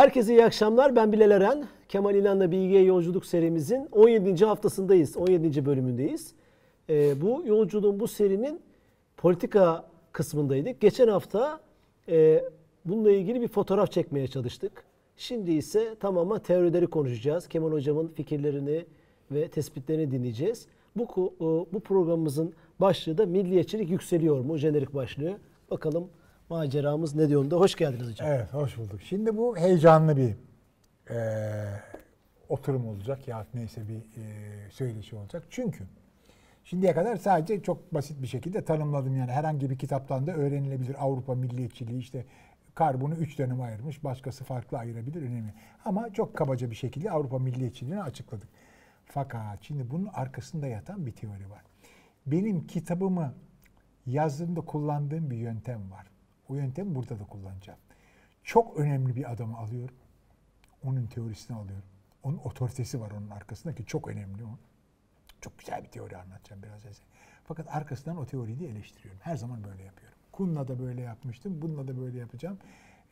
Herkese iyi akşamlar. Ben Bilal Eren. Kemal İnan'la Bilgiye Yolculuk serimizin 17. haftasındayız. 17. bölümündeyiz. Ee, bu yolculuğun, bu serinin politika kısmındaydık. Geçen hafta e, bununla ilgili bir fotoğraf çekmeye çalıştık. Şimdi ise tamamen teorileri konuşacağız. Kemal Hocam'ın fikirlerini ve tespitlerini dinleyeceğiz. Bu, ko- bu programımızın başlığı da milliyetçilik yükseliyor mu? Jenerik başlığı. Bakalım maceramız ne diyor onda. Hoş geldiniz hocam. Evet, hoş bulduk. Şimdi bu heyecanlı bir eee, oturum olacak ya neyse bir eee söyleşi olacak. Çünkü şimdiye kadar sadece çok basit bir şekilde tanımladım yani herhangi bir kitaptan da öğrenilebilir Avrupa milliyetçiliği işte karbonu üç döneme ayırmış, başkası farklı ayırabilir önemli. Ama çok kabaca bir şekilde Avrupa milliyetçiliğini açıkladık. Fakat şimdi bunun arkasında yatan bir teori var. Benim kitabımı yazdığımda kullandığım bir yöntem var. O yöntemi burada da kullanacağım. Çok önemli bir adamı alıyorum. Onun teorisini alıyorum. Onun otoritesi var onun arkasında ki çok önemli o. Çok güzel bir teori anlatacağım biraz önce. Fakat arkasından o teoriyi de eleştiriyorum. Her zaman böyle yapıyorum. Kun'la da böyle yapmıştım. Bununla da böyle yapacağım.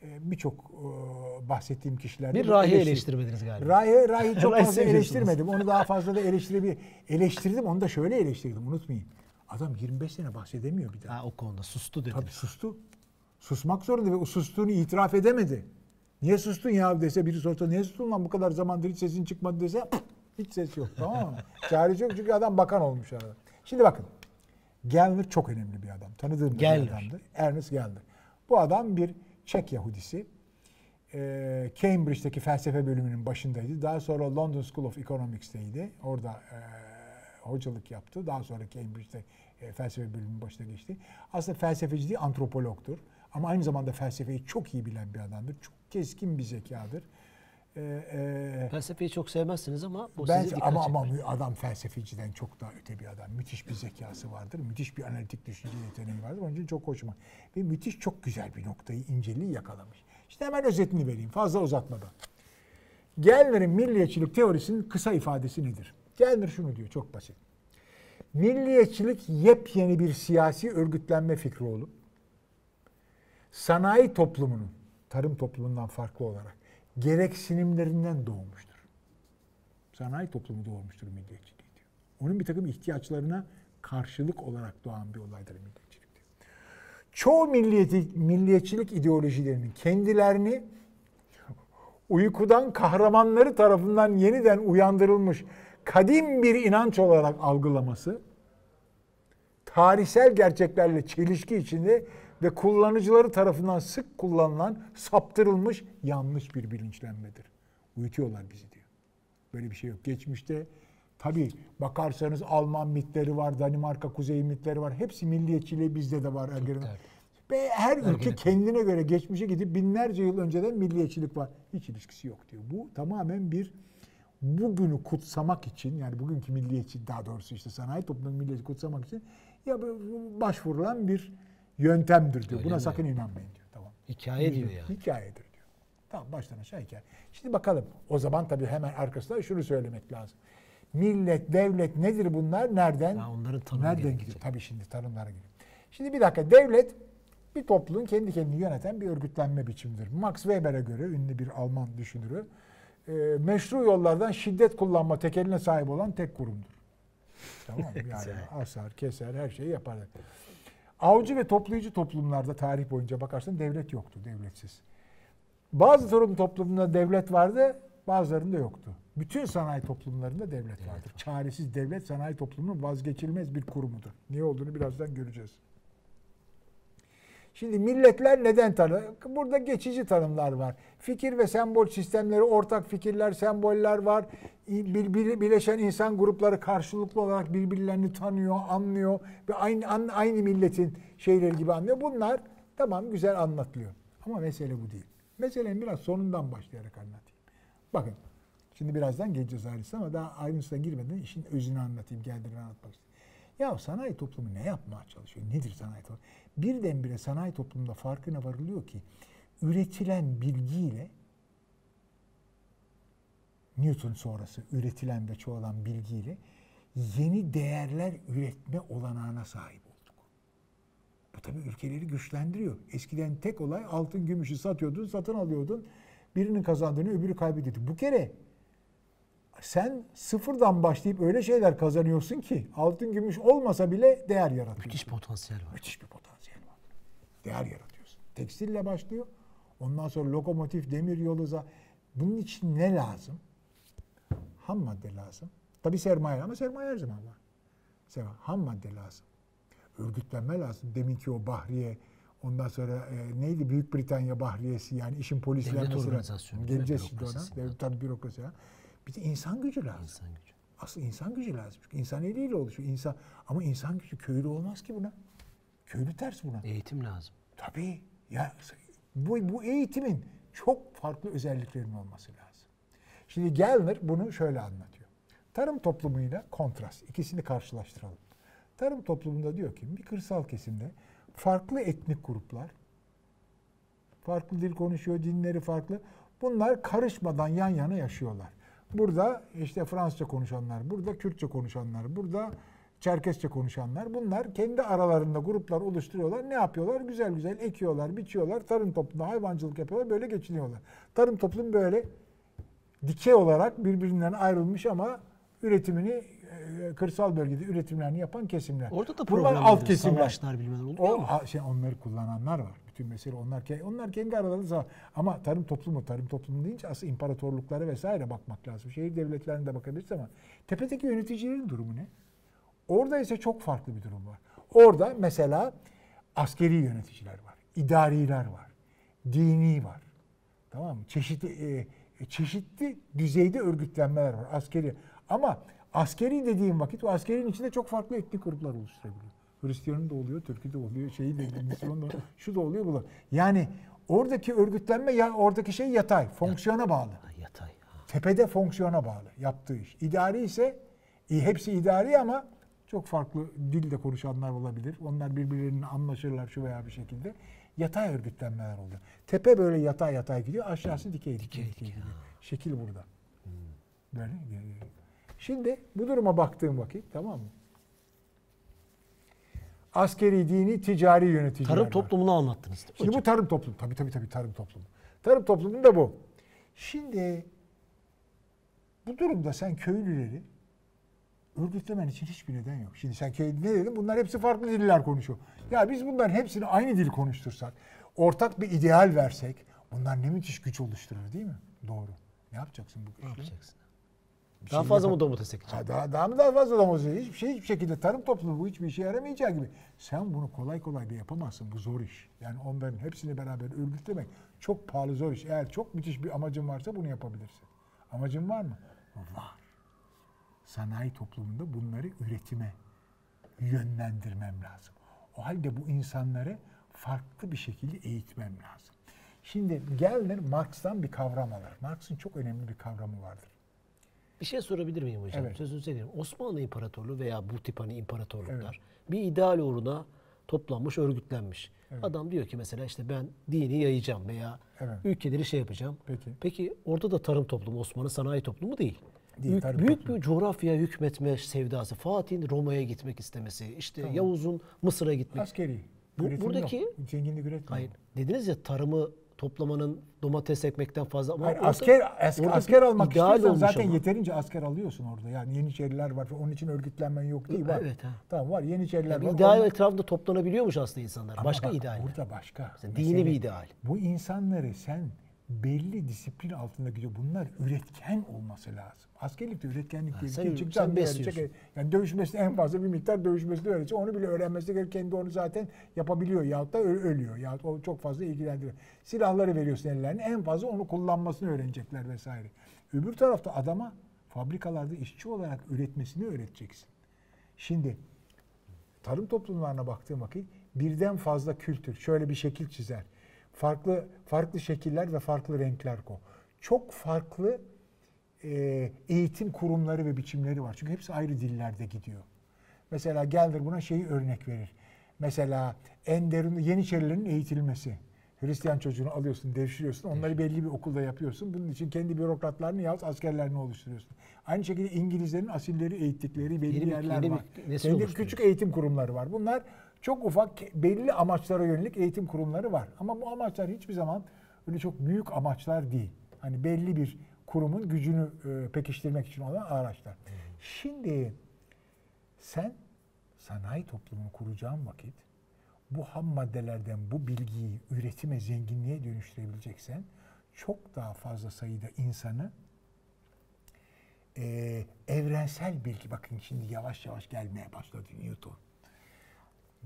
Ee, Birçok e, bahsettiğim kişilerde Bir rahi eleştirmediniz galiba. Rahi, Rahi çok fazla eleştirmedim. Onu daha fazla da eleştirebilir. Eleştirdim. Onu da şöyle eleştirdim. Unutmayın. Adam 25 sene bahsedemiyor bir daha. Ha, o konuda sustu dediniz. Tabii sustu. Susmak zorunda ve sustuğunu itiraf edemedi. Niye sustun ya dese biri sorsa niye sustun lan bu kadar zamandır hiç sesin çıkmadı dese "Pf, hiç ses yok tamam mı? Çaresi yok çünkü adam bakan olmuş arada. Şimdi bakın. Gellner çok önemli bir adam. Tanıdığım da bir adamdır. Ernest Gellner. Bu adam bir Çek Yahudisi. Ee, Cambridge'deki felsefe bölümünün başındaydı. Daha sonra London School of Economics'teydi. Orada e, hocalık yaptı. Daha sonra Cambridge'de e, felsefe bölümünün başına geçti. Aslında felsefeci değil, antropologtur. Ama aynı zamanda felsefeyi çok iyi bilen bir adamdır. Çok keskin bir zekadır. Ee, e, Felsefeyi çok sevmezsiniz ama o ben, sizi dikkat ama ama çekmiş. adam felsefeciden çok daha öte bir adam. Müthiş bir zekası vardır. Müthiş bir analitik düşünce yeteneği vardır. Onun için çok hoşuma. Ve müthiş çok güzel bir noktayı, inceliği yakalamış. İşte hemen özetini vereyim fazla uzatmadan. Gellner'in milliyetçilik teorisinin kısa ifadesi nedir? Gellner şunu diyor çok basit. Milliyetçilik yepyeni bir siyasi örgütlenme fikri olup sanayi toplumunun, tarım toplumundan farklı olarak gereksinimlerinden doğmuştur. Sanayi toplumu doğmuştur milliyetçilik diyor. Onun bir takım ihtiyaçlarına karşılık olarak doğan bir olaydır milliyetçilik diyor. Çoğu milliyeti, milliyetçilik ideolojilerinin kendilerini uykudan kahramanları tarafından yeniden uyandırılmış kadim bir inanç olarak algılaması tarihsel gerçeklerle çelişki içinde ve kullanıcıları tarafından sık kullanılan saptırılmış yanlış bir bilinçlenmedir. Uyutuyorlar bizi diyor. Böyle bir şey yok. Geçmişte tabii bakarsanız Alman mitleri var, Danimarka kuzey mitleri var. Hepsi milliyetçiliği bizde de var. Ve her ülke kendine göre geçmişe gidip binlerce yıl önceden milliyetçilik var. Hiç ilişkisi yok diyor. Bu tamamen bir bugünü kutsamak için yani bugünkü milliyetçi daha doğrusu işte sanayi toplumunun milliyetçi kutsamak için ya başvurulan bir yöntemdir diyor. Öyle Buna mi? sakın inanmayın diyor. Tamam. Hikaye diyor yani. Hikayedir diyor. Tamam baştan aşağı hikaye. Şimdi bakalım. O zaman tabii hemen arkasında şunu söylemek lazım. Millet, devlet nedir bunlar? Nereden? Ha, onların tanımı Nereden gidiyor? Tabii şimdi tanımlara gidiyor. Şimdi bir dakika. Devlet bir topluluğun kendi kendini yöneten bir örgütlenme biçimidir. Max Weber'e göre ünlü bir Alman düşünürü e, meşru yollardan şiddet kullanma tekeline sahip olan tek kurumdur. Tamam mı? Yani asar, keser, her şeyi yapar. Avcı ve toplayıcı toplumlarda tarih boyunca bakarsan devlet yoktu, devletsiz. Bazı tarım toplumunda devlet vardı, bazılarında yoktu. Bütün sanayi toplumlarında devlet vardır. Çaresiz devlet sanayi toplumunun vazgeçilmez bir kurumudur. Niye olduğunu birazdan göreceğiz. Şimdi milletler neden tanır? Burada geçici tanımlar var. Fikir ve sembol sistemleri, ortak fikirler, semboller var. Bil- bil- Bileşen insan grupları karşılıklı olarak birbirlerini tanıyor, anlıyor ve aynı aynı milletin şeyleri gibi anlıyor. Bunlar tamam güzel anlatılıyor. Ama mesele bu değil. Meselenin biraz sonundan başlayarak anlatayım. Bakın şimdi birazdan geleceğiz ayrıntısına ama daha ayrıntısına girmeden işin özünü anlatayım, geldiğini anlatmak istiyorum. Ya sanayi toplumu ne yapmaya çalışıyor? Nedir sanayi toplumu? Birdenbire sanayi toplumunda farkına varılıyor ki üretilen bilgiyle Newton sonrası üretilen ve çoğalan bilgiyle yeni değerler üretme olanağına sahip olduk. Bu tabii ülkeleri güçlendiriyor. Eskiden tek olay altın gümüşü satıyordun, satın alıyordun. Birinin kazandığını öbürü kaybediyor. Bu kere sen sıfırdan başlayıp öyle şeyler kazanıyorsun ki altın gümüş olmasa bile değer yaratıyorsun. Müthiş potansiyel var. Müthiş bir potansiyel var. Değer yaratıyorsun. Tekstille başlıyor. Ondan sonra lokomotif, demir yolu. Bunun için ne lazım? Ham madde lazım. Tabi sermaye ama sermaye her zaman var. Sermaye, ham madde lazım. Örgütlenme lazım. Deminki o Bahriye, ondan sonra e, neydi Büyük Britanya Bahriyesi yani işin polislenmesi. lazım. organizasyonu? Geleceğiz şimdi ona. Evet, tabii bürokrasi. Bir de insan gücü lazım. İnsan gücü. Asıl insan gücü lazım. Çünkü insan eliyle oluşuyor. İnsan, ama insan gücü köylü olmaz ki buna. Köylü ters buna. Eğitim lazım. Tabii. Ya bu, bu eğitimin çok farklı özelliklerinin olması lazım. Şimdi Gellner bunu şöyle anlatıyor. Tarım toplumuyla kontrast. ikisini karşılaştıralım. Tarım toplumunda diyor ki bir kırsal kesimde farklı etnik gruplar, farklı dil konuşuyor, dinleri farklı. Bunlar karışmadan yan yana yaşıyorlar. Burada işte Fransızca konuşanlar, burada Kürtçe konuşanlar, burada Çerkesçe konuşanlar. Bunlar kendi aralarında gruplar oluşturuyorlar. Ne yapıyorlar? Güzel güzel ekiyorlar, biçiyorlar. Tarım toplumunda hayvancılık yapıyorlar. Böyle geçiniyorlar. Tarım toplumu böyle dikey olarak birbirinden ayrılmış ama üretimini e, kırsal bölgede üretimlerini yapan kesimler. Orada da Bunlar problem alt nedir? kesimler. Savaşlar bilmem oluyor O mu? şey onları kullananlar var. Bütün mesele onlar onlar kendi aralarında ama tarım toplumu tarım toplumu deyince asıl imparatorluklara vesaire bakmak lazım. Şehir devletlerine de bakabiliriz ama tepedeki yöneticilerin durumu ne? Orada ise çok farklı bir durum var. Orada mesela askeri yöneticiler var, idariler var, dini var. Tamam mı? Çeşitli e, çeşitli düzeyde örgütlenmeler var askeri. Ama askeri dediğim vakit o askerin içinde çok farklı etnik gruplar oluşturabiliyor. Hristiyanın da oluyor, Türk'ü de oluyor, şeyi de Müslüman da şu da oluyor, bu da. Yani oradaki örgütlenme ya oradaki şey yatay, fonksiyona bağlı. Yatay. Tepede fonksiyona bağlı yaptığı iş. İdari ise e, hepsi idari ama çok farklı dilde konuşanlar olabilir. Onlar birbirlerinin anlaşırlar şu veya bir şekilde. Yatay örgütlenmeler oluyor. Tepe böyle yatay yatay gidiyor. Aşağısı dikey dikey, dikey, gidiyor. Şekil burada. Böyle. e, Şimdi bu duruma baktığım vakit tamam mı? Askeri, dini, ticari yöneticiler Tarım var. toplumunu anlattınız. değil mi Şimdi hocam? bu tarım toplumu. Tabii tabii tabii tarım toplumu. Tarım toplumunda bu. Şimdi bu durumda sen köylüleri örgütlemen için hiçbir neden yok. Şimdi sen ne dedin? Bunlar hepsi farklı diller konuşuyor. Ya biz bunların hepsini aynı dil konuştursak, ortak bir ideal versek, bunlar ne müthiş güç oluşturur değil mi? Doğru. Ne yapacaksın bu güçle? Ne yapacaksın? Bir Daha şey fazla mı domates ekeceksin? Ha, daha, daha mı daha fazla domates? Hiçbir şey hiçbir şekilde tarım toplumu bu hiçbir işe yaramayacağı gibi. Sen bunu kolay kolay da yapamazsın. Bu zor iş. Yani onların hepsini beraber örgütlemek çok pahalı zor iş. Eğer çok müthiş bir amacın varsa bunu yapabilirsin. Amacın var mı? Var. Sanayi toplumunda bunları üretime yönlendirmem lazım. O halde bu insanları farklı bir şekilde eğitmem lazım. Şimdi Gellner Marx'tan bir kavram alır. Marx'ın çok önemli bir kavramı vardır. Bir şey sorabilir miyim hocam? Evet. Sözünüzü ediyorum. Osmanlı İmparatorluğu veya bu tip hani imparatorluklar bir ideal uğruna toplanmış, örgütlenmiş. Adam diyor ki mesela işte ben dini yayacağım veya Evet. ülkeleri şey yapacağım. Peki. Peki orada da tarım toplumu Osmanlı sanayi toplumu değil. Değil, büyük büyük bir coğrafya hükmetme sevdası. Fatih'in Roma'ya gitmek istemesi, işte Yavuz'un Mısır'a gitmek. Askeri. Bu- buradaki- yok. zenginlik üretmiyor. Hayır. Dediniz ya tarımı toplamanın domates ekmekten fazla ama Hayır, orada- asker asker bir almak istiyorsan zaten ama. yeterince asker alıyorsun orada. Yani Yeniçeriler var. Onun için örgütlenmen yok değil var. Evet, ha. Tamam var. Yeniçeriler Yani var. ideal Onlar- etrafında toplanabiliyormuş aslında insanlar. Ama Başka bak, ideal. Burada başka. Mesela dini bir ideal. Bu insanları sen belli disiplin altında gidiyor. Bunlar üretken olması lazım. Askerlikte üretkenlik Ha, diye bir şey besliyorsun. öğrenecek. Yani dövüşmesini en fazla bir miktar dövüşmesini öğrenecek. Onu bile öğrenmesi gerek. Kendi onu zaten yapabiliyor. Yahut da ölüyor. Yahut o çok fazla ilgilendiriyor. Silahları veriyorsun ellerine. En fazla onu kullanmasını öğrenecekler vesaire. Öbür tarafta adama fabrikalarda işçi olarak üretmesini öğreteceksin. Şimdi tarım toplumlarına baktığım vakit birden fazla kültür şöyle bir şekil çizer. Farklı farklı şekiller ve farklı renkler ko. Çok farklı e, eğitim kurumları ve biçimleri var. Çünkü hepsi ayrı dillerde gidiyor. Mesela Geldir buna şeyi örnek verir. Mesela Enderun Yeniçerilerin eğitilmesi. Hristiyan çocuğunu alıyorsun, devşiriyorsun. Onları belli bir okulda yapıyorsun. Bunun için kendi bürokratlarını yahut askerlerini oluşturuyorsun. Aynı şekilde İngilizlerin asilleri eğittikleri belli Yeni bir- yerler yeni var. Kendi küçük eğitim kurumları var. Bunlar çok ufak belli amaçlara yönelik eğitim kurumları var. Ama bu amaçlar hiçbir zaman öyle çok büyük amaçlar değil. Hani belli bir kurumun gücünü e, pekiştirmek için olan araçlar. Şimdi sen sanayi toplumunu kuracağın vakit bu ham maddelerden bu bilgiyi üretime, zenginliğe dönüştürebileceksen çok daha fazla sayıda insanı e, evrensel bilgi bakın şimdi yavaş yavaş gelmeye başladı Newton.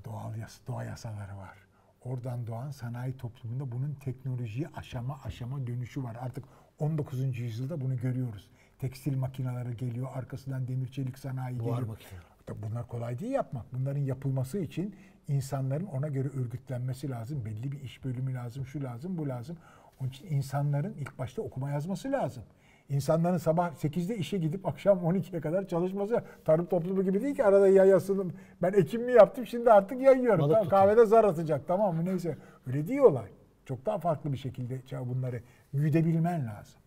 Doğal yas doğa yasaları var. Oradan doğan sanayi toplumunda bunun teknolojiye aşama aşama dönüşü var. Artık 19. yüzyılda bunu görüyoruz. Tekstil makineleri geliyor, arkasından demir çelik sanayi Buhar geliyor. makineleri. Bunlar kolay değil yapmak. Bunların yapılması için insanların ona göre örgütlenmesi lazım. Belli bir iş bölümü lazım, şu lazım, bu lazım. Onun için insanların ilk başta okuma yazması lazım. İnsanların sabah 8'de işe gidip akşam 12'ye kadar çalışması tarım toplumu gibi değil ki arada yayasını ben ekim mi yaptım şimdi artık yayıyorum. Balık Tamam, kahvede zar atacak tamam mı neyse. Öyle değil olay. Çok daha farklı bir şekilde bunları güdebilmen lazım.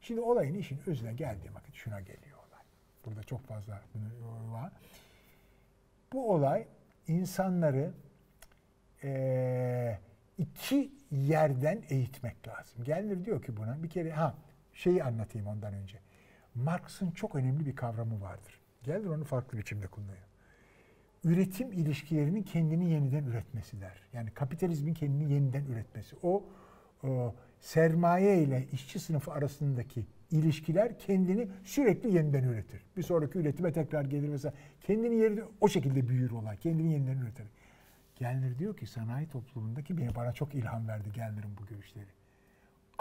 Şimdi olayın işin özüne geldiği vakit şuna geliyor olay. Burada çok fazla bunu var. Bu olay insanları eee, iki yerden eğitmek lazım. Gelir diyor ki buna bir kere ha şeyi anlatayım ondan önce. Marx'ın çok önemli bir kavramı vardır. Gelir onu farklı biçimde kullanıyor. Üretim ilişkilerinin kendini yeniden üretmesi der. Yani kapitalizmin kendini yeniden üretmesi. O, o sermaye ile işçi sınıfı arasındaki ilişkiler kendini sürekli yeniden üretir. Bir sonraki üretime tekrar gelir mesela. Kendini yeniden, o şekilde büyür olay. Kendini yeniden üretir. Gelner diyor ki sanayi toplumundaki beni bana çok ilham verdi Gelner'in bu görüşleri.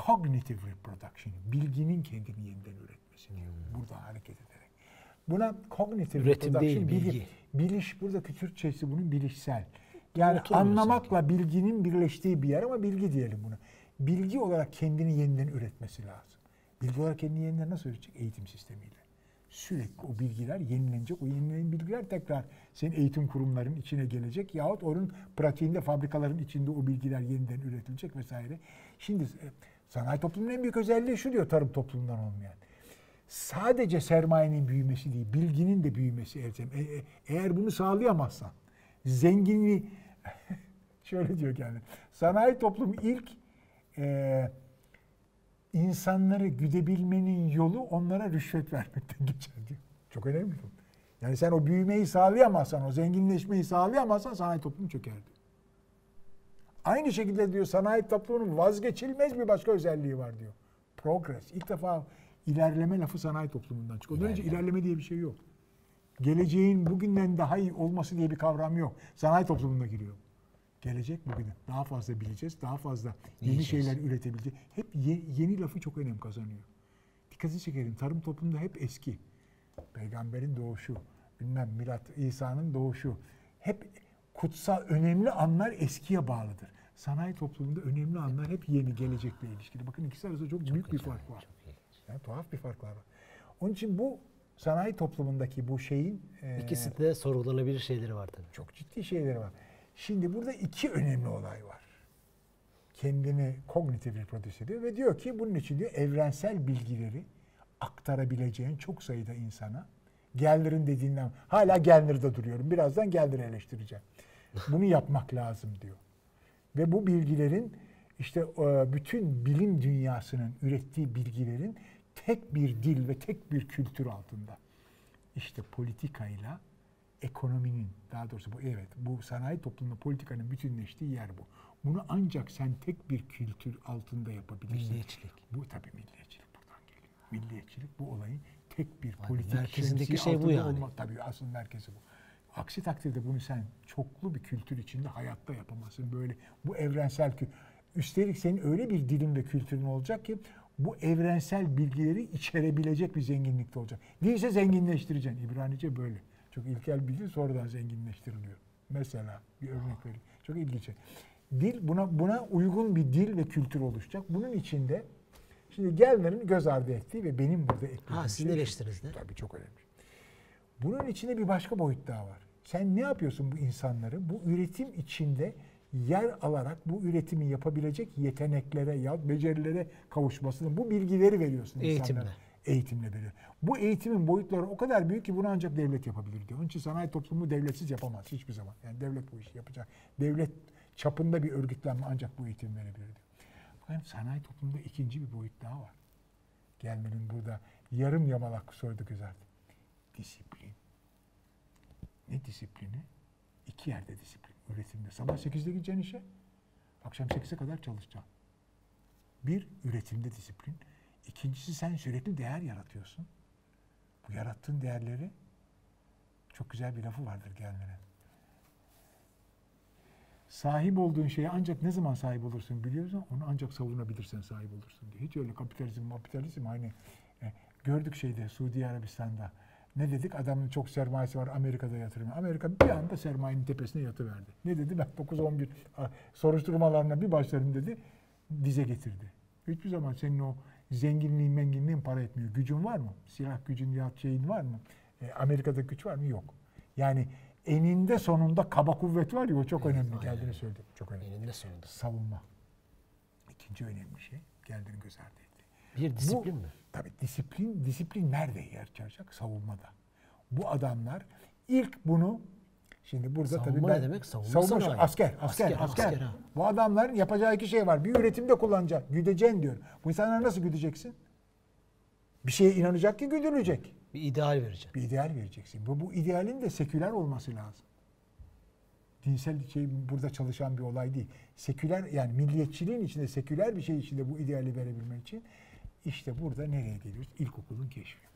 Cognitive reproduction, bilginin kendini yeniden üretmesi diyor. Burada hareket ederek. Buna cognitive Üretim reproduction, değil, bilgi. Biliş, buradaki Türkçesi bunun bilişsel. Yani Oturmuyor anlamakla bilginin birleştiği bir yer ama bilgi diyelim buna. Bilgi olarak kendini yeniden üretmesi lazım. Bilgi olarak kendini yeniden nasıl üretecek? Eğitim sistemiyle. Sürekli o bilgiler yenilenecek. O yenilenen bilgiler tekrar senin eğitim kurumlarının içine gelecek. Yahut onun pratiğinde fabrikaların içinde o bilgiler yeniden üretilecek vesaire. Şimdi e, sanayi toplumunun en büyük özelliği şu diyor tarım toplumundan olmayan sadece sermayenin büyümesi değil, bilginin de büyümesi Ertem. E- e- eğer bunu sağlayamazsan, zenginliği, şöyle diyor kendi, sanayi toplumu ilk e, insanları güdebilmenin yolu onlara rüşvet vermekten geçer diyor. Çok önemli bu. Yani sen o büyümeyi sağlayamazsan, o zenginleşmeyi sağlayamazsan sanayi toplumu çöker diyor. Aynı şekilde diyor sanayi toplumunun vazgeçilmez bir başka özelliği var diyor. Progress. İlk defa ilerleme lafı sanayi toplumundan çıkıyor. Ondan önce ilerleme diye bir şey yok. Geleceğin bugünden daha iyi olması diye bir kavram yok. Sanayi toplumunda giriyor. Gelecek bugüne. Daha fazla bileceğiz, daha fazla yeni şeyler üretebileceğiz. Hep ye- yeni lafı çok önem kazanıyor. Dikkatini çekerim. Tarım toplumunda hep eski. Peygamberin doğuşu, bilmem Milat İsa'nın doğuşu. Hep kutsal, önemli anlar eskiye bağlıdır. Sanayi toplumunda önemli anlar hep yeni, gelecekle ilişkili. Bakın ikisi arasında çok, büyük bir fark var. Yani tuhaf bir farklar var. Onun için bu sanayi toplumundaki bu şeyin e, sorgulanabilir şeyleri var tabii. çok ciddi şeyleri var. Şimdi burada iki önemli olay var. Kendini kognitif reproduce ediyor ve diyor ki bunun için diyor evrensel bilgileri aktarabileceğin çok sayıda insana Geller'in dediğinden hala Geller'de duruyorum. Birazdan Geller'i eleştireceğim. Bunu yapmak lazım diyor. Ve bu bilgilerin işte e, bütün bilim dünyasının ürettiği bilgilerin tek bir dil ve tek bir kültür altında. İşte politikayla ekonominin daha doğrusu bu evet bu sanayi toplumunda politikanın bütünleştiği yer bu. Bunu ancak sen tek bir kültür altında yapabilirsin. Milliyetçilik. Bu tabii milliyetçilik buradan geliyor. Milliyetçilik bu olayın tek bir politik merkezindeki şey bu yani. olmak- tabii asıl merkezi bu. Aksi takdirde bunu sen çoklu bir kültür içinde hayatta yapamazsın. Böyle bu evrensel kü- Üstelik senin öyle bir dilin ve kültürün olacak ki bu evrensel bilgileri içerebilecek bir zenginlikte olacak. Değilse zenginleştireceksin. İbranice böyle. Çok ilkel bir dil sonradan zenginleştiriliyor. Mesela bir örnek vereyim. Çok ilginç. Dil buna buna uygun bir dil ve kültür oluşacak. Bunun içinde şimdi Gelner'in göz ardı ettiği ve benim burada eklediğim Ha, sizin şey şu. eleştirinizde. Tabii çok önemli. Bunun içinde bir başka boyut daha var. Sen ne yapıyorsun bu insanları? Bu üretim içinde yer alarak bu üretimi yapabilecek yeteneklere ya becerilere kavuşmasını, bu bilgileri veriyorsun Eğitimle. insanlara. Eğitimle veriyor. Bu eğitimin boyutları o kadar büyük ki bunu ancak devlet yapabilir diyor. Onun için sanayi toplumu devletsiz yapamaz hiçbir zaman. Yani devlet bu işi yapacak. Devlet çapında bir örgütlenme ancak bu eğitim verebilir diyor. Fakat sanayi toplumunda ikinci bir boyut daha var. Gelmenin burada yarım yamalak soydu güzeldi. Disiplin. Ne disiplini? İki yerde disiplin. Üretimde. Sabah 8'de gideceksin işe. Akşam 8'e kadar çalışacaksın. Bir, üretimde disiplin. İkincisi sen sürekli değer yaratıyorsun. Bu yarattığın değerleri çok güzel bir lafı vardır gelmenin. Sahip olduğun şeye ancak ne zaman sahip olursun biliyorsun, onu ancak savunabilirsen sahip olursun diyor. Hiç öyle kapitalizm, kapitalizm hani e, gördük şeyde Suudi Arabistan'da. Ne dedik? Adamın çok sermayesi var Amerika'da yatırım. Amerika bir anda sermayenin tepesine yatıverdi. Ne dedi? Ben 9-11 a, soruşturmalarına bir başlarım dedi. Dize getirdi. Hiçbir zaman senin o zenginliğin menginliğin para etmiyor. Gücün var mı? Silah gücün ya şeyin var mı? E, Amerika'da güç var mı? Yok. Yani eninde sonunda kaba kuvvet var ya o çok Evet, önemli. aynen. Geldiğini söyledi. Çok önemli. Eninde sonunda. Savunma. İkinci önemli şey geldiğini göz ardı. Bir disiplin Bu- mi? Tabii disiplin, disiplin nerede yer açacak? Savunmada. Bu adamlar ilk bunu Şimdi burada Savunma tabii ben ne demek? Savunma savunma sanayi. asker, asker, Asker, asker. asker, ha. Bu adamların yapacağı iki şey var. Bir üretimde kullanacak, güdeceksin diyor. Bu insanları nasıl güdeceksin? Bir şeye inanacak ki güdülecek. Bir ideal vereceksin. Bir ideal vereceksin. Bu, bu idealin de seküler olması lazım. Dinsel şey burada çalışan bir olay değil. Seküler yani milliyetçiliğin içinde seküler bir şey içinde bu ideali verebilmek için işte burada nereye geliyoruz? İlkokulun keşfi.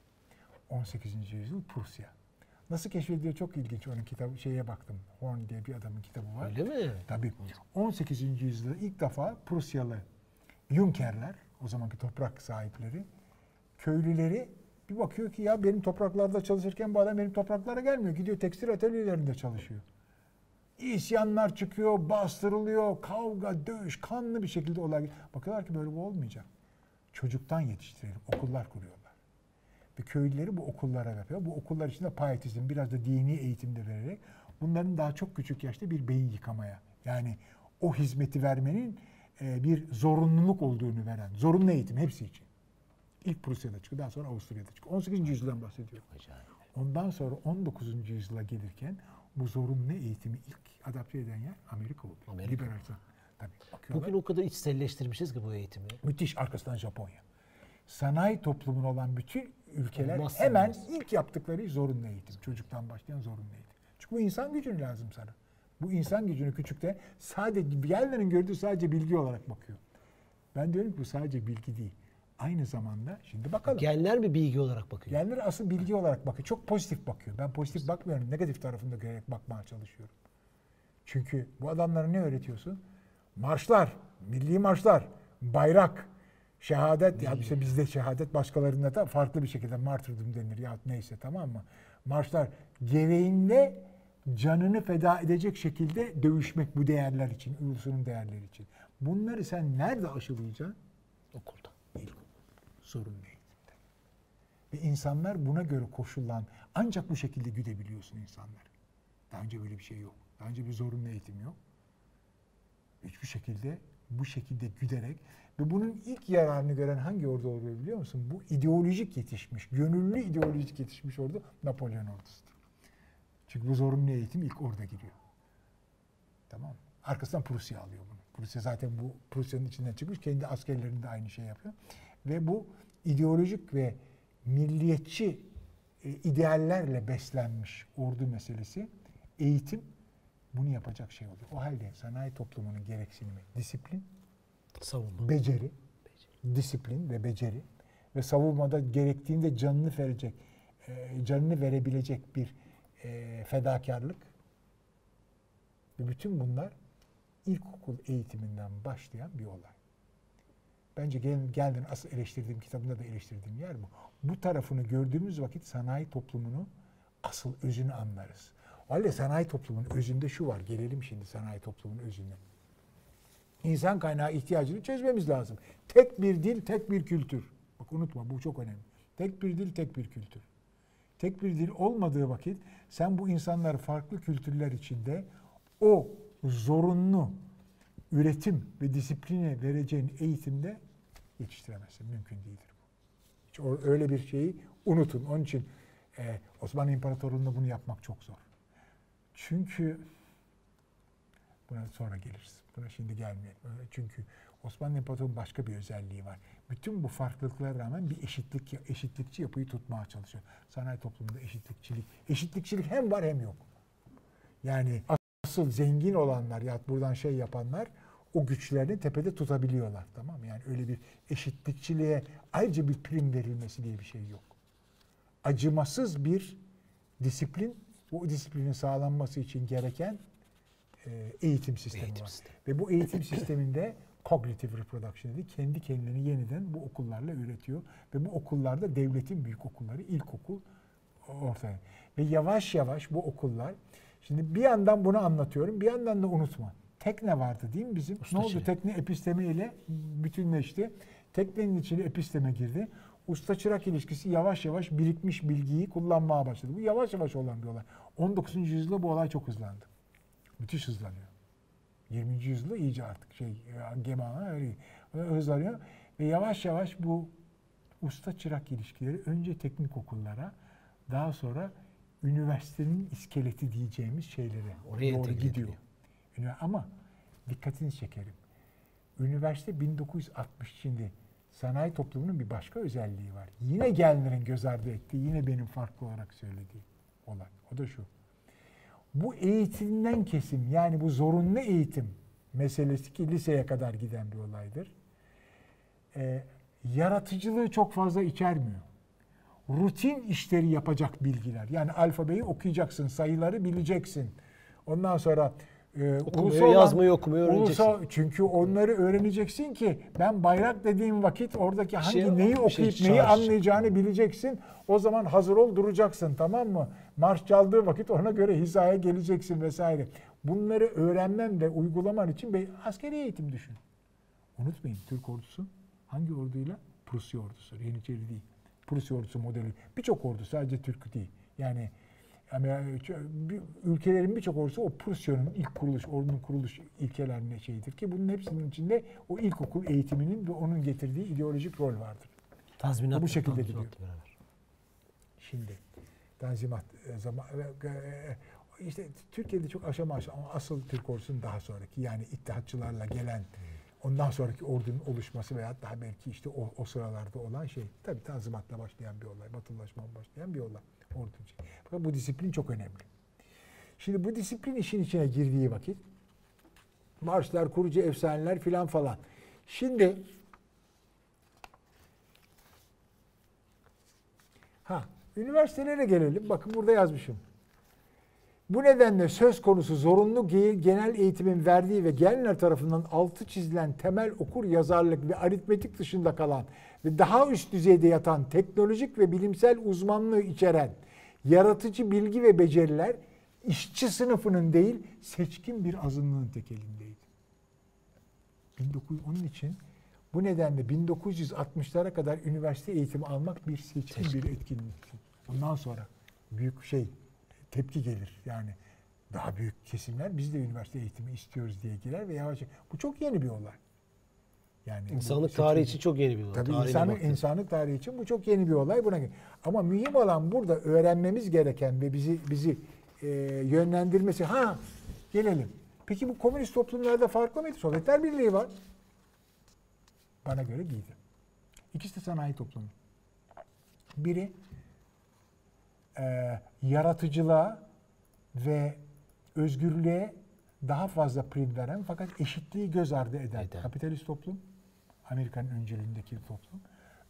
18. yüzyıl Prusya. Nasıl keşfediliyor çok ilginç onun kitabı şeye baktım. Horn diye bir adamın kitabı var. Öyle mi? Tabii. 18. yüzyılda ilk defa Prusyalı Junkerler, o zamanki toprak sahipleri, köylüleri bir bakıyor ki ya benim topraklarda çalışırken bu adam benim topraklara gelmiyor. Gidiyor tekstil atölyelerinde çalışıyor. İsyanlar çıkıyor, bastırılıyor, kavga, dövüş, kanlı bir şekilde olay. Bakıyorlar ki böyle bu olmayacak. Çocuktan yetiştirelim, okullar kuruyorlar. Ve köylüleri bu okullara yapıyor. Bu okullar içinde payetizm, biraz da dini eğitimde vererek bunların daha çok küçük yaşta bir beyin yıkamaya, yani o hizmeti vermenin e, bir zorunluluk olduğunu veren, zorunlu eğitim hepsi için. İlk Prusya'da çıkıyor, daha sonra Avusturya'da çıkıyor. 18. yüzyıldan bahsediyorum. Ondan sonra 19. yüzyıla gelirken bu zorunlu eğitimi ilk adapte eden yer Amerika oluyor. Amerika. Liberal san- Tabii. Bugün o kadar içselleştirmişiz ki bu eğitimi. Müthiş arkasından Japonya. Sanayi toplumun olan bütün ülkeler Olmazsa hemen olmaz. ilk yaptıkları zorunlu eğitim. Çocuktan başlayan zorunlu eğitim. Çünkü bu insan gücünü lazım sana. Bu insan gücünü küçükte sadece diğerlerinin gördüğü sadece bilgi olarak bakıyor. Ben diyorum ki bu sadece bilgi değil. Aynı zamanda şimdi bakalım. Genler mi bilgi olarak bakıyor? Genler asıl bilgi olarak bakıyor. Çok pozitif bakıyor. Ben pozitif bakmıyorum. Negatif tarafında görerek bakmaya çalışıyorum. Çünkü bu adamlara ne öğretiyorsun? Marşlar, milli marşlar, bayrak, şehadet. Ya işte bizde şehadet başkalarında da farklı bir şekilde martyrdom denir ya neyse tamam mı? Marşlar gereğinde canını feda edecek şekilde dövüşmek bu değerler için, ulusunun değerleri için. Bunları sen nerede aşılayacaksın? Okulda. İlkokul. Sorun eğitimde. Ve insanlar buna göre koşullan ancak bu şekilde güdebiliyorsun insanları. Daha önce böyle bir şey yok. Daha önce bir zorunlu eğitim yok. Hiçbir şekilde bu şekilde güderek ve bunun ilk yararını gören hangi ordu oluyor biliyor musun? Bu ideolojik yetişmiş, gönüllü ideolojik yetişmiş ordu Napolyon ordusudur. Çünkü bu zorunlu eğitim ilk orada giriyor. Tamam mı? Arkasından Prusya alıyor bunu. Prusya zaten bu Prusya'nın içinden çıkmış. Kendi askerlerinde aynı şey yapıyor. Ve bu ideolojik ve milliyetçi e, ideallerle beslenmiş ordu meselesi, eğitim bunu yapacak şey oluyor. O halde sanayi toplumunun gereksinimi disiplin, Savunma. beceri, disiplin ve beceri ve savunmada gerektiğinde canını verecek, e, canını verebilecek bir e, fedakarlık ve bütün bunlar ilkokul eğitiminden başlayan bir olay. Bence gel, geldin asıl eleştirdiğim kitabında da eleştirdiğim yer bu. Bu tarafını gördüğümüz vakit sanayi toplumunu asıl özünü anlarız. Halde sanayi toplumunun özünde şu var. Gelelim şimdi sanayi toplumunun özüne. İnsan kaynağı ihtiyacını çözmemiz lazım. Tek bir dil, tek bir kültür. Bak unutma bu çok önemli. Tek bir dil, tek bir kültür. Tek bir dil olmadığı vakit sen bu insanları farklı kültürler içinde o zorunlu üretim ve disipline vereceğin eğitimde yetiştiremezsin. Mümkün değildir bu. Hiç öyle bir şeyi unutun. Onun için e, Osmanlı İmparatorluğu'nda bunu yapmak çok zor. Çünkü buna sonra geliriz. Buna şimdi gelmeyelim. Çünkü Osmanlı İmparatorluğu'nun başka bir özelliği var. Bütün bu farklılıklara rağmen bir eşitlik eşitlikçi yapıyı tutmaya çalışıyor. Sanayi toplumunda eşitlikçilik. Eşitlikçilik hem var hem yok. Yani asıl zengin olanlar ya buradan şey yapanlar o güçlerini tepede tutabiliyorlar. Tamam mı? Yani öyle bir eşitlikçiliğe ayrıca bir prim verilmesi diye bir şey yok. Acımasız bir disiplin, bu disiplinin sağlanması için gereken e, eğitim sistemi Eğitim var. sistemi. Ve bu eğitim sisteminde cognitive reproduction dedi. Kendi kendini yeniden bu okullarla üretiyor. Ve bu okullarda devletin büyük okulları, ilkokul ortaya. Ve yavaş yavaş bu okullar, şimdi bir yandan bunu anlatıyorum, bir yandan da unutma. Tekne vardı değil mi bizim? Usta ne oldu? çırak. Tekne episteme ile bütünleşti. Teknenin içine episteme girdi. Usta çırak ilişkisi yavaş yavaş birikmiş bilgiyi kullanmaya başladı. Bu yavaş yavaş olan bir olay. 19. yüzyılda bu olay çok hızlandı. Müthiş hızlanıyor. 20. yüzyılda iyice artık şey gemana öyle hızlanıyor ve yavaş yavaş bu usta çırak ilişkileri önce teknik okullara daha sonra üniversitenin iskeleti diyeceğimiz şeylere Oraya doğru gidiyor. Ünivers- Ama dikkatini çekerim. Üniversite 1960 şimdi sanayi toplumunun bir başka özelliği var. Yine Gelner'in göz ardı ettiği, yine benim farklı olarak söylediğim olay. O da şu. Bu eğitimden kesim yani bu zorunlu eğitim meselesi ki liseye kadar giden bir olaydır. Ee, yaratıcılığı çok fazla içermiyor. Rutin işleri yapacak bilgiler. Yani alfabeyi okuyacaksın, sayıları bileceksin. Ondan sonra e, ulusal olan- yazmayı, okumayı öğreneceksin. ulusal- çünkü onları öğreneceksin ki ben bayrak dediğim vakit oradaki hangi şey- neyi şey okuyup neyi çağrışacak. anlayacağını bileceksin. O zaman hazır ol duracaksın tamam mı? Marş çaldığı vakit ona göre hizaya geleceksin vesaire. Bunları öğrenmen ve uygulaman için bir askeri eğitim düşün. Unutmayın Türk ordusu hangi orduyla? Prusya ordusu. Yeniçeri değil. Prusya ordusu modeli. Birçok ordu sadece Türk değil. Yani ülkelerin birçok ordusu o Prusya'nın ilk kuruluş, ordunun kuruluş ilkelerine şeydir ki bunun hepsinin içinde o ilkokul eğitiminin ve onun getirdiği ideolojik rol vardır. Tazminat Bu şekilde gidiyor. Şimdi Tanzimat e, zaman e, e, işte Türkiye'de çok aşama aşama ama asıl Türk ordusunun daha sonraki yani ittihatçılarla gelen ondan sonraki ordunun oluşması veya daha belki işte o, o sıralarda olan şey. Tabii Tanzimat'la başlayan bir olay, batılılaşma başlayan bir olay. Ordu için. Fakat bu disiplin çok önemli. Şimdi bu disiplin işin içine girdiği vakit marşlar, kurucu efsaneler filan falan. Şimdi Ha, üniversitelere gelelim. Bakın burada yazmışım. Bu nedenle söz konusu zorunlu ge- genel eğitimin verdiği ve Gelner tarafından altı çizilen temel okur yazarlık ve aritmetik dışında kalan ve daha üst düzeyde yatan teknolojik ve bilimsel uzmanlığı içeren yaratıcı bilgi ve beceriler işçi sınıfının değil seçkin bir azınlığın tekelindeydi. 1900 onun için bu nedenle 1960'lara kadar üniversite eğitimi almak bir seçkin bir etkinlikti. Ondan sonra büyük şey tepki gelir. Yani daha büyük kesimler biz de üniversite eğitimi istiyoruz diye girer ve yavaş bu çok yeni bir olay. Yani İnsanlık tarihi için çok yeni bir olay. Tabii Tarihine insanlık, insanlık tarihi için bu çok yeni bir olay. Buna ama mühim olan burada öğrenmemiz gereken ve bizi bizi e, yönlendirmesi. Ha gelelim. Peki bu komünist toplumlarda farklı mıydı? Sovyetler Birliği var. Bana göre değildi. İkisi de sanayi toplumu. Biri e, yaratıcılığa ve özgürlüğe daha fazla prim veren fakat eşitliği göz ardı eden Eden. kapitalist toplum. Amerika'nın öncülüğündeki toplum.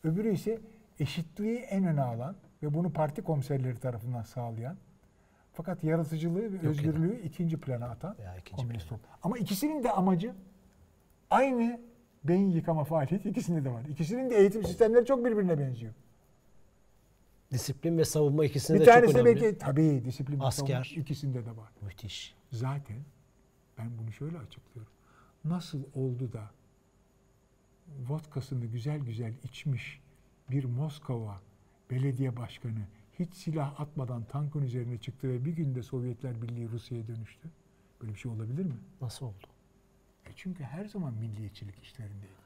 Öbürü ise eşitliği en öne alan ve bunu parti komiserleri tarafından sağlayan fakat yaratıcılığı ve eden. özgürlüğü ikinci plana atan Veya ikinci komünist plana. toplum. Ama ikisinin de amacı aynı beyin yıkama faaliyeti ikisinde de var. İkisinin de eğitim sistemleri çok birbirine benziyor. Disiplin ve savunma ikisinde bir de çok tanesi önemli. belki tabii disiplin ve Asker. savunma ikisinde de var. Müthiş. Zaten ben bunu şöyle açıklıyorum. Nasıl oldu da vodkasını güzel güzel içmiş bir Moskova belediye başkanı hiç silah atmadan tankın üzerine çıktı ve bir günde Sovyetler Birliği Rusya'ya dönüştü? Böyle bir şey olabilir mi? Nasıl oldu? E çünkü her zaman milliyetçilik işlerindeydi.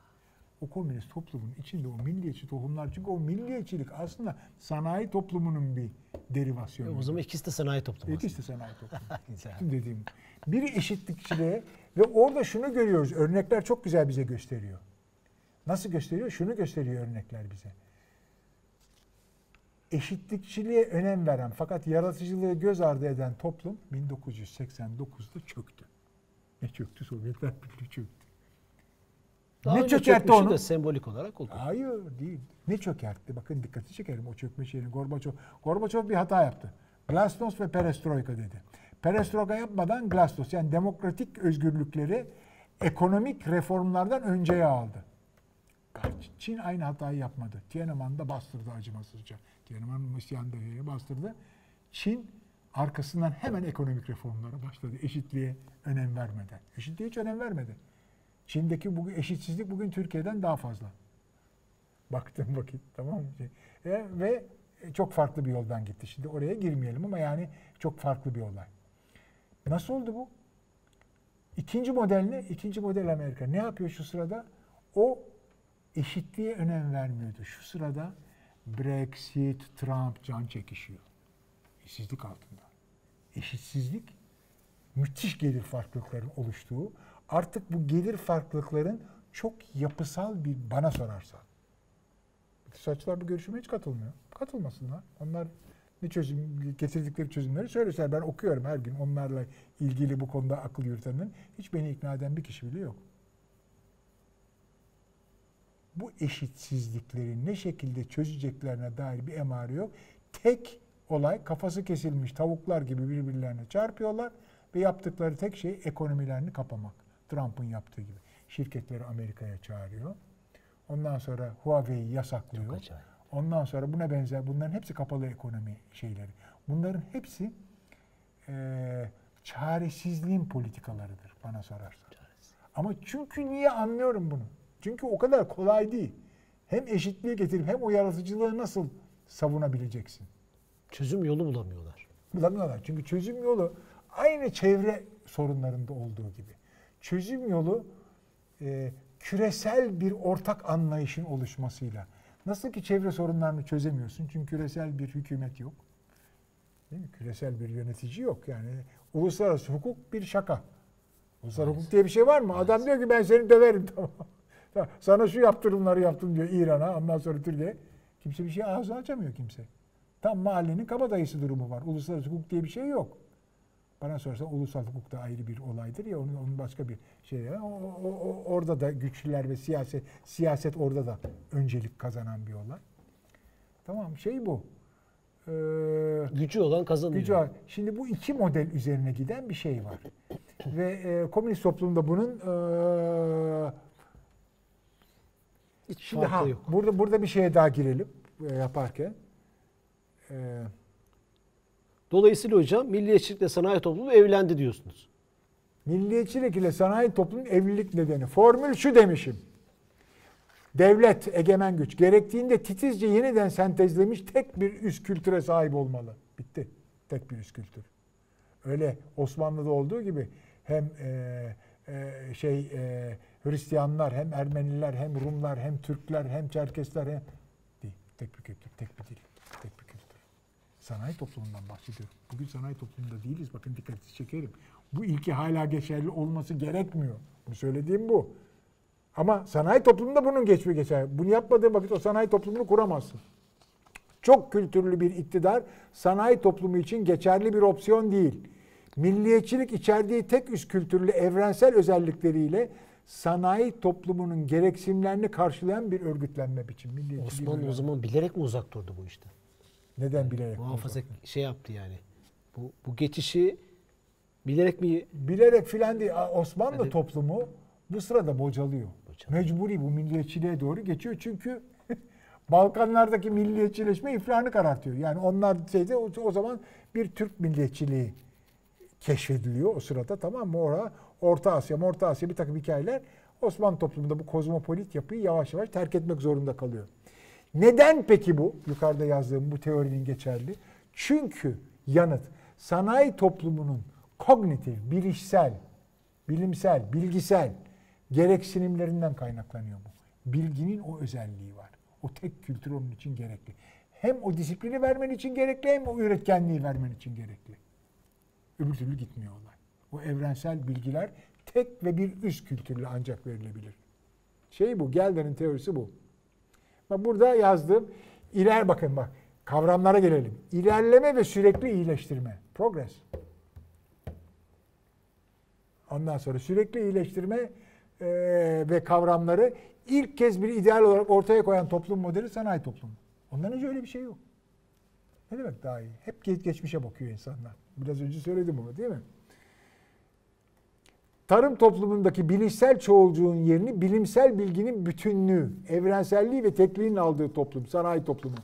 O komünist toplumun içinde o milliyetçi tohumlar çünkü o milliyetçilik aslında sanayi toplumunun bir derivasyonu. O zaman ikisi de sanayi toplumu. İkisi de sanayi toplumu. Bütün dediğim. Biri eşitlikçiliğe ve orada şunu görüyoruz. Örnekler çok güzel bize gösteriyor. Nasıl gösteriyor? Şunu gösteriyor örnekler bize. Eşitlikçiliğe önem veren fakat yaratıcılığı göz ardı eden toplum 1989'da çöktü. Ne çöktü? Sovyetler Birliği çöktü. Daha Ne çökertti onu? de sembolik olarak oldu. Hayır değil. Ne çökertti? Bakın dikkati çekerim o çökme şeyini. Gorbaçov, Gorbaçov bir hata yaptı. Glasnost ve perestroika dedi. Perestroika yapmadan glasnost yani demokratik özgürlükleri ekonomik reformlardan önceye aldı. Çin aynı hatayı yapmadı. Tiananmen'de bastırdı acımasızca. Tiananmen isyanını bastırdı. Çin arkasından hemen ekonomik reformlara başladı. Eşitliğe önem vermeden. Eşitliğe hiç önem vermedi. Çin'deki bu eşitsizlik bugün Türkiye'den daha fazla. Baktığım vakit tamam mı? E, ve çok farklı bir yoldan gitti. Şimdi oraya girmeyelim ama yani çok farklı bir olay. Nasıl oldu bu? İkinci model ne? İkinci model Amerika. Ne yapıyor şu sırada? O eşitliğe önem vermiyordu. Şu sırada Brexit, Trump can çekişiyor. İşsizlik altında. Eşitsizlik müthiş gelir farklılıkların oluştuğu. Artık bu gelir farklılıkların çok yapısal bir bana sorarsa. İktisatçılar bu görüşüme hiç katılmıyor. Katılmasınlar. Onlar ne çözüm getirdikleri çözümleri söyleseler. Ben okuyorum her gün onlarla ilgili bu konuda akıl yürütenlerin. Hiç beni ikna eden bir kişi bile yok. Bu eşitsizlikleri ne şekilde çözeceklerine dair bir emare yok. Tek olay kafası kesilmiş tavuklar gibi birbirlerine çarpıyorlar ve yaptıkları tek şey ekonomilerini kapamak. Trump'ın yaptığı gibi. Şirketleri Amerika'ya çağırıyor. Ondan sonra Huawei'yi yasaklıyor. Ondan sonra buna benzer bunların hepsi kapalı ekonomi şeyleri. Bunların hepsi e, çaresizliğin politikalarıdır bana sorarsan. Ama çünkü niye anlıyorum bunu? Çünkü o kadar kolay değil. Hem eşitliği getirip hem o yaratıcılığı nasıl savunabileceksin? Çözüm yolu bulamıyorlar. Bulamıyorlar. Çünkü çözüm yolu aynı çevre sorunlarında olduğu gibi. Çözüm yolu e, küresel bir ortak anlayışın oluşmasıyla. Nasıl ki çevre sorunlarını çözemiyorsun çünkü küresel bir hükümet yok. Değil mi? Küresel bir yönetici yok. Yani uluslararası hukuk bir şaka. Uluslararası hukuk diye bir şey var mı? Adam diyor ki ben seni döverim tamam. Sana şu yaptırımları yaptım diyor İran'a. Ondan sonra Türkiye. Kimse bir şey ağzı açamıyor kimse. Tam mahallenin kabadayısı durumu var. Uluslararası hukuk diye bir şey yok. Bana sorarsa ulusal hukuk da ayrı bir olaydır ya onun, onun başka bir şey. O, o, o, orada da güçlüler ve siyaset siyaset orada da öncelik kazanan bir olay. Tamam şey bu. Ee, Gücü olan kazanıyor. gücü var. Şimdi bu iki model üzerine giden bir şey var. ve e, komünist toplumda bunun e, Hiç şimdi ha yok. burada burada bir şeye daha girelim e, yaparken. E, Dolayısıyla hocam milliyetçilikle sanayi toplumu evlendi diyorsunuz. Milliyetçilik ile sanayi toplumun evlilik nedeni. Formül şu demişim. Devlet, egemen güç gerektiğinde titizce yeniden sentezlemiş tek bir üst kültüre sahip olmalı. Bitti. Tek bir üst kültür. Öyle Osmanlı'da olduğu gibi hem e, e, şey e, Hristiyanlar, hem Ermeniler, hem Rumlar, hem Türkler, hem Çerkesler hem değil. Tek bir kültür, tek bir dil, tek bir. Sanayi toplumundan bahsediyorum. Bugün sanayi toplumunda değiliz. Bakın dikkatinizi çekerim. Bu ilki hala geçerli olması gerekmiyor. Bu söylediğim bu. Ama sanayi toplumunda bunun geçme geçer. Bunu yapmadığın vakit o sanayi toplumunu kuramazsın. Çok kültürlü bir iktidar sanayi toplumu için geçerli bir opsiyon değil. Milliyetçilik içerdiği tek üst kültürlü evrensel özellikleriyle sanayi toplumunun gereksinimlerini karşılayan bir örgütlenme biçimi. Osmanlı o zaman bilerek mi uzak durdu bu işten? Neden bilerek? Muhafaza şey yaptı yani. Bu, bu geçişi bilerek mi Bilerek filan değil. Osmanlı Hadi. toplumu bu sırada bocalıyor. Bocalıyor. Mecburi bu milliyetçiliğe doğru geçiyor çünkü Balkanlardaki milliyetçileşme iflahını karartıyor. Yani onlar şeyde o, o zaman bir Türk milliyetçiliği keşfediliyor o sırada tamam mı? Orada Orta Asya, Orta Asya bir takım hikayeler Osmanlı toplumunda bu kozmopolit yapıyı yavaş yavaş terk etmek zorunda kalıyor. Neden peki bu? Yukarıda yazdığım bu teorinin geçerli. Çünkü yanıt sanayi toplumunun kognitif, bilişsel, bilimsel, bilgisel gereksinimlerinden kaynaklanıyor bu. Bilginin o özelliği var. O tek kültür onun için gerekli. Hem o disiplini vermen için gerekli hem o üretkenliği vermen için gerekli. Öbür türlü gitmiyor olay. O evrensel bilgiler tek ve bir üst kültürle ancak verilebilir. Şey bu, Gelder'in teorisi bu. Bak burada yazdığım iler bakın bak kavramlara gelelim. İlerleme ve sürekli iyileştirme. Progress. Ondan sonra sürekli iyileştirme e, ve kavramları ilk kez bir ideal olarak ortaya koyan toplum modeli sanayi toplumu. Ondan önce öyle bir şey yok. Ne demek daha iyi? Hep geç, geçmişe bakıyor insanlar. Biraz önce söyledim bunu değil mi? Tarım toplumundaki bilişsel çoğulcuğun yerini bilimsel bilginin bütünlüğü, evrenselliği ve tekliğinin aldığı toplum, sanayi toplumu.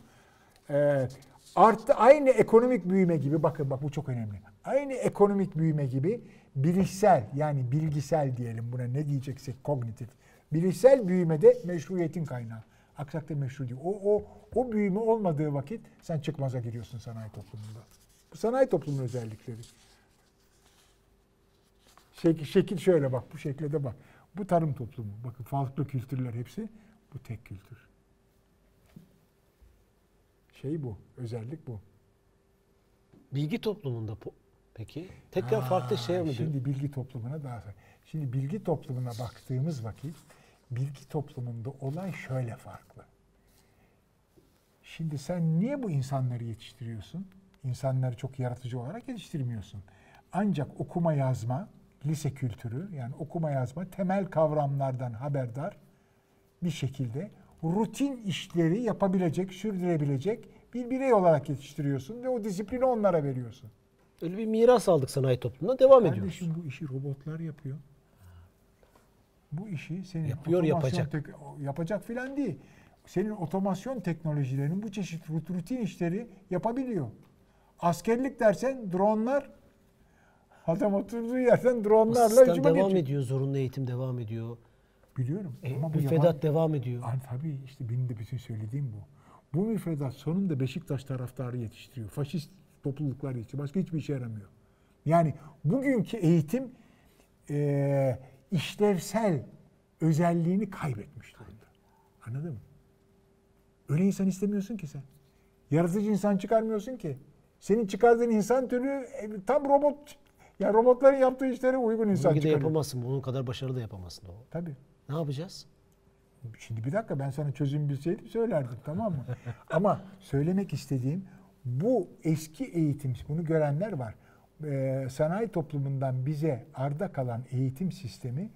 Ee, arttı aynı ekonomik büyüme gibi bakın bak bu çok önemli. Aynı ekonomik büyüme gibi bilişsel yani bilgisel diyelim buna ne diyeceksek kognitif. Bilişsel büyümede meşruiyetin kaynağı. Aksakta meşru değil. O, o, o büyüme olmadığı vakit sen çıkmaza giriyorsun sanayi toplumunda. Bu sanayi toplumunun özellikleri. Şekil, şekil şöyle bak, bu şekilde de bak. Bu tarım toplumu. Bakın farklı kültürler hepsi. Bu tek kültür. Şey bu, özellik bu. Bilgi toplumunda po- peki tekrar farklı Aa, şey mi? Şimdi bilgi toplumuna daha Şimdi bilgi toplumuna baktığımız vakit bilgi toplumunda olay şöyle farklı. Şimdi sen niye bu insanları yetiştiriyorsun? İnsanları çok yaratıcı olarak yetiştirmiyorsun. Ancak okuma yazma, lise kültürü yani okuma yazma temel kavramlardan haberdar bir şekilde rutin işleri yapabilecek, sürdürebilecek bir birey olarak yetiştiriyorsun ve o disiplini onlara veriyorsun. Öyle bir miras aldık sanayi toplumundan devam ediyoruz. Kardeşim bu işi robotlar yapıyor. Bu işi senin Yapıyor, yapacak. tek- yapacak filan değil. Senin otomasyon teknolojilerinin bu çeşit rut- rutin işleri yapabiliyor. Askerlik dersen dronlar adam oturduğu yerden dronlarla hücuma devam geçiyor. ediyor, zorunlu eğitim devam ediyor. Biliyorum E, ama bu müfredat yaban- devam ediyor. An tabii işte benim de bütün söylediğim bu. Bu müfredat sonunda Beşiktaş taraftarı yetiştiriyor. Faşist topluluklar yetiştiriyor. Başka hiçbir işe yaramıyor. Yani bugünkü eğitim eee, işlevsel özelliğini kaybetmiş durumda. Anladın mı? Öyle insan istemiyorsun ki sen. Yaratıcı insan çıkarmıyorsun ki. Senin çıkardığın insan türü e, tam robot. Yani robotların yaptığı işlere uygun insan de çıkarıyor. yapamazsın. Bunun kadar başarılı da yapamazsın o. Tabii. Ne yapacağız? Şimdi bir dakika ben sana çözüm bilseydim söylerdim tamam mı? Ama söylemek istediğim bu eski eğitim, bunu görenler var. Ee, sanayi toplumundan bize arda kalan eğitim sistemi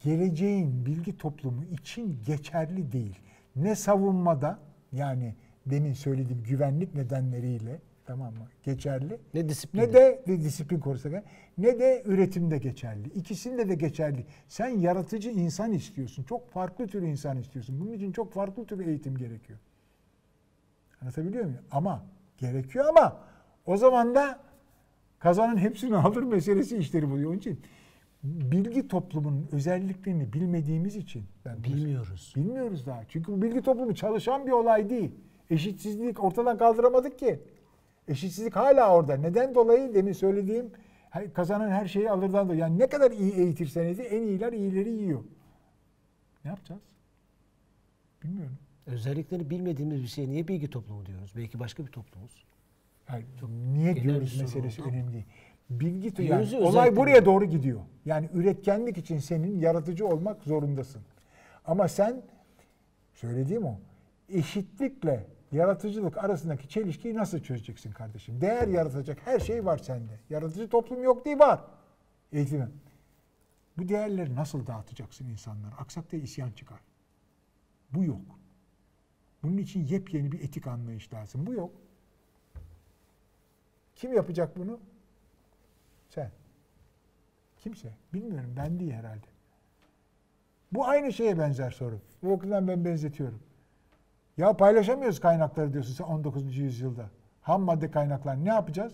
geleceğin bilgi toplumu için geçerli değil. Ne savunmada yani demin söylediğim güvenlik nedenleriyle tamam mı geçerli Ne disiplin? ne de, de disiplin korusak ne de üretimde geçerli. İkisinde de geçerli. Sen yaratıcı insan istiyorsun. Çok farklı tür insan istiyorsun. Bunun için çok farklı tür eğitim gerekiyor. Anlatabiliyor muyum? Ama gerekiyor ama o zaman da kazanın hepsini alır meselesi işleri buluyor. Onun için bilgi toplumunun özelliklerini bilmediğimiz için ben Bilmiyoruz. Bilmiyoruz daha. Çünkü bu bilgi toplumu çalışan bir olay değil. Eşitsizlik ortadan kaldıramadık ki. Eşitsizlik hala orada. Neden dolayı demin söylediğim her- kazanan her şeyi alırdan dolayı. Yani ne kadar iyi eğitirseniz en iyiler iyileri yiyor. Ne yapacağız? Bilmiyorum. Özellikleri bilmediğimiz bir şeye niye bilgi toplumu diyoruz? Belki başka bir toplumuz. Yani niye genel diyoruz meselesi oldu. önemli değil. Bilgi Diyoruz yani ya, olay özellikle buraya doğru gidiyor. Yani üretkenlik için senin yaratıcı olmak zorundasın. Ama sen söylediğim o eşitlikle yaratıcılık arasındaki çelişkiyi nasıl çözeceksin kardeşim? Değer yaratacak her şey var sende. Yaratıcı toplum yok değil var. Eğitimin. Bu değerleri nasıl dağıtacaksın insanlara? Aksakta isyan çıkar. Bu yok. Bunun için yepyeni bir etik anlayış lazım. Bu yok. Kim yapacak bunu? Sen. Kimse. Bilmiyorum. Ben değil herhalde. Bu aynı şeye benzer soru. Bu okuldan ben benzetiyorum. Ya paylaşamıyoruz kaynakları diyorsun sen 19. yüzyılda. Ham madde kaynaklar ne yapacağız?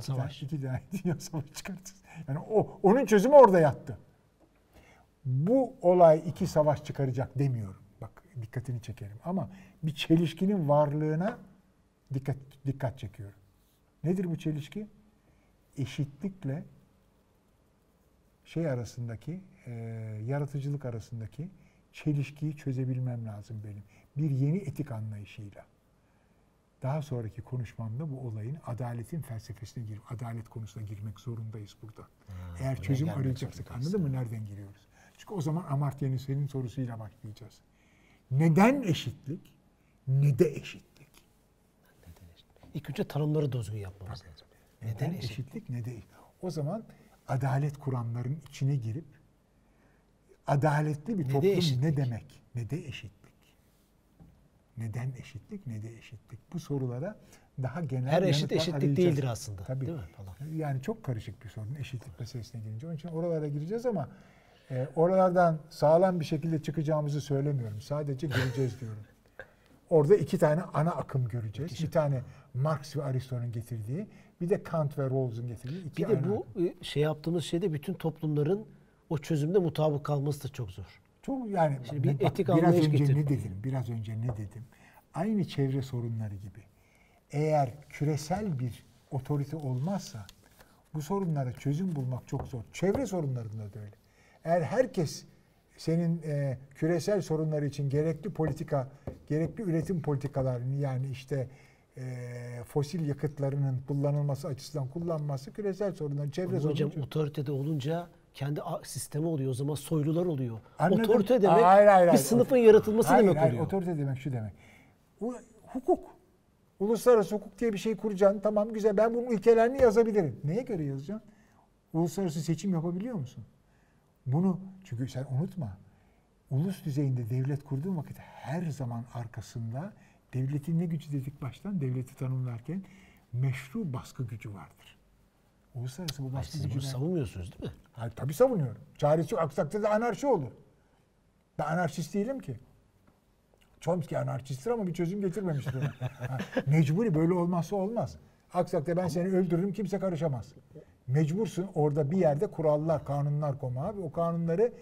Savaş. İki tane dünya savaşı çıkartacağız. Yani o, onun çözümü orada yattı. Bu olay iki savaş çıkaracak demiyorum. Bak dikkatini çekerim. Ama bir çelişkinin varlığına dikkat dikkat çekiyorum. Nedir bu çelişki? Eşitlikle şey arasındaki, e, yaratıcılık arasındaki çelişkiyi çözebilmem lazım benim. Bir yeni etik anlayışıyla. Daha sonraki konuşmamda bu olayın adaletin felsefesine girip adalet konusuna girmek zorundayız burada. Eğer buraya çözüm arayacaksak anladın mı nereden giriyoruz? Çünkü o zaman Amartya Senin sorusuyla başlayacağız. Neden eşitlik? Ne de eşitlik? İlk önce tanımları düzgün yapmamız lazım. Neden Neden eşit? eşitlik ne değil. O zaman adalet kuramların içine girip adaletli bir Ne de toplum eşitlik? ne demek? Ne de eşitlik. Neden eşitlik ne de eşitlik? Bu sorulara daha genel Her eşit eşitlik arayacağız. değildir aslında, Tabii. değil mi falan? Yani çok karışık bir sorun eşitlik meselesine gelince. Onun için oralara gireceğiz ama e, oralardan sağlam bir şekilde çıkacağımızı söylemiyorum. Sadece gireceğiz diyorum. Orada iki tane ana akım göreceğiz. Bir tane Marx ve Aristo'nun getirdiği, bir de Kant ve Rawls'un getirdiği iki Bir de bu akım. e, şey yaptığımız şeyde bütün toplumların o çözümde mutabık kalması da çok zor. Çok yani Şimdi bir bak, etik biraz anlayış önce getir. ne dedim? Biraz önce ne dedim? Aynı çevre sorunları gibi. Eğer küresel bir otorite olmazsa bu sorunlara çözüm bulmak çok zor. Çevre sorunlarında da öyle. Eğer herkes senin e, küresel sorunlar için gerekli politika, gerekli üretim politikalarını yani işte e, fosil yakıtlarının kullanılması açısından kullanması küresel sorunlar, çevre sorunları. hocam otoritede olunca kendi sistemi oluyor. O zaman soylular oluyor. Anladım. Otorite demek Hayır, hayır, bir sınıfın yaratılması hayır, demek hayır, oluyor. Otorite demek şu demek. Bu hukuk. Uluslararası hukuk diye bir şey kuracaksın. Tamam güzel. Ben bunun ilkelerini yazabilirim. Neye göre yazacaksın? Uluslararası seçim yapabiliyor musun? Bunu çünkü sen unutma. Ulus düzeyinde devlet kurduğun vakit her zaman arkasında devletin ne gücü dedik baştan devleti tanımlarken meşru baskı gücü vardır. Uluslararası bu Siz bunu gücüne... savunmuyorsunuz değil mi? Hayır, tabii savunuyorum. Çaresi yok. Aksi takdirde anarşi olur. Ben anarşist değilim ki. Chomsky anarşisttir ama bir çözüm getirmemiştir. Ha, Mecburi böyle olmazsa olmaz. Takdirde ben seni öldürürüm kimse karışamaz. Mecbursun orada bir yerde kurallar, kanunlar koyma ve o kanunları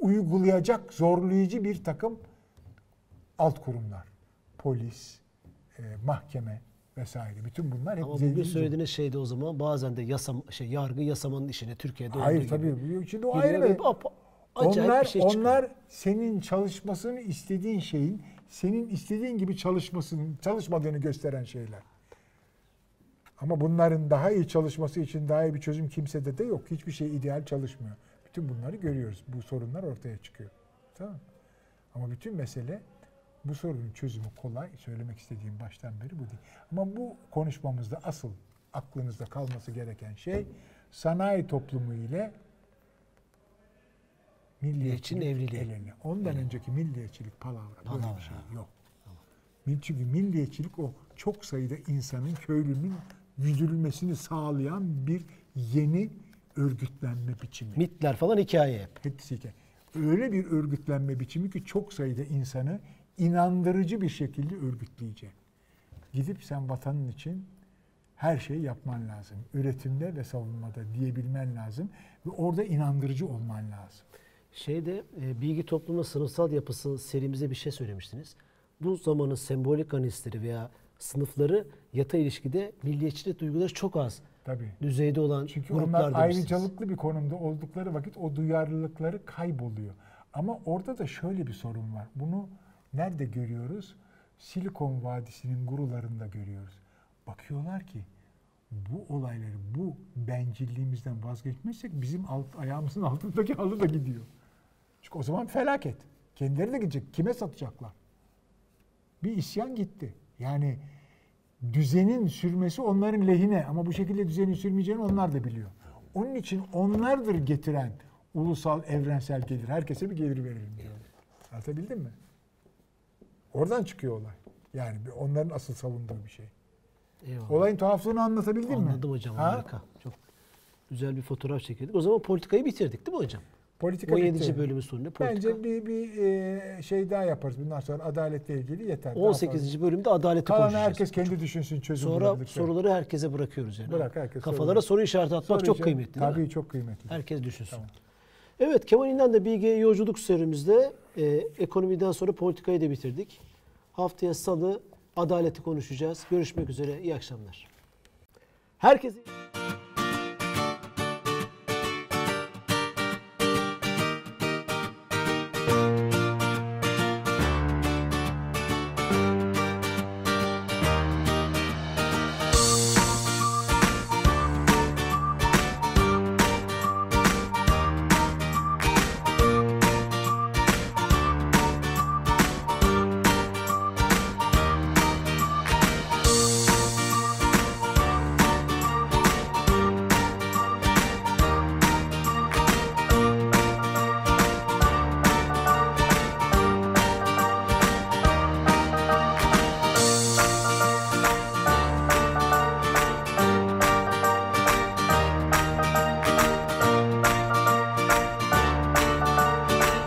uygulayacak zorlayıcı bir takım alt kurumlar. Polis, e, mahkeme vesaire. Bütün bunlar hep Ama bugün söylediğiniz şeyde o zaman bazen de yasam, şey, yargı yasamanın işine Türkiye'de Hayır tabii. gibi. Şimdi o ayrı bir... Onlar, bir şey çıkıyor. onlar senin çalışmasını istediğin şeyin senin istediğin gibi çalışmasının çalışmadığını gösteren şeyler. Ama bunların daha iyi çalışması için daha iyi bir çözüm kimsede de yok. Hiçbir şey ideal çalışmıyor. Bütün bunları görüyoruz. Bu sorunlar ortaya çıkıyor. Tamam? Ama bütün mesele bu sorunun çözümü kolay. Söylemek istediğim baştan beri bu değil. Ama bu konuşmamızda asıl aklınızda kalması gereken şey sanayi toplumu ile milliyetçinin evliliği. el ele. Ondan önceki milliyetçilik palavra. Böyle Palavra. bir şey yok. Mil- Çünkü milliyetçilik o çok sayıda insanın, köylünün güdülmesini sağlayan bir yeni örgütlenme biçimi. Mitler falan hikaye hep. Hepsi ki. Öyle bir örgütlenme biçimi ki çok sayıda insanı inandırıcı bir şekilde örgütleyecek. Gidip sen vatanın için her şeyi yapman lazım. Üretimde ve savunmada diyebilmen lazım. Ve orada inandırıcı olman lazım. Şeyde e, bilgi toplumunun sınıfsal yapısı serimize bir şey söylemiştiniz. Bu zamanın sembolik analistleri veya sınıfları yata ilişkide milliyetçilik duyguları çok az Tabii. düzeyde olan Çünkü gruplar onlar ayrıcalıklı bir konumda oldukları vakit o duyarlılıkları kayboluyor. Ama orada da şöyle bir sorun var. Bunu nerede görüyoruz? Silikon Vadisi'nin gurularında görüyoruz. Bakıyorlar ki bu olayları, bu bencilliğimizden vazgeçmezsek bizim alt, ayağımızın altındaki halı da gidiyor. Çünkü o zaman felaket. Kendileri de gidecek. Kime satacaklar? Bir isyan gitti. Yani düzenin sürmesi onların lehine ama bu şekilde düzenin sürmeyeceğini onlar da biliyor. Onun için onlardır getiren ulusal evrensel gelir. Herkese bir gelir verelim diyor. Anlatabildim mi? Oradan çıkıyor olay. Yani onların asıl savunduğu bir şey. Eyvallah. Olayın tuhaflığını anlatabildim mi? Anladım hocam Ha? harika. Çok güzel bir fotoğraf çekildik. O zaman politikayı bitirdik değil mi hocam? Politika 17. bitti. bölümün sonunda politika. Bence bir, bir e, şey daha yaparız bundan sonra adaletle ilgili yeter. Daha 18. fazla. bölümde adaleti Kalanı konuşacağız. herkes kendi düşünsün çözüm Sonra soruları herkese bırakıyoruz yani. Bırak, herkes Kafalara soruları. soru işareti atmak Soru çok kıymetli Tabii çok kıymetli. Herkes düşünsün. Tamam. Evet Kemal İnan da Bilge'ye yolculuk serimizde e, ekonomiden sonra politikayı da bitirdik. Haftaya salı adaleti konuşacağız. Görüşmek üzere. İyi akşamlar. Herkese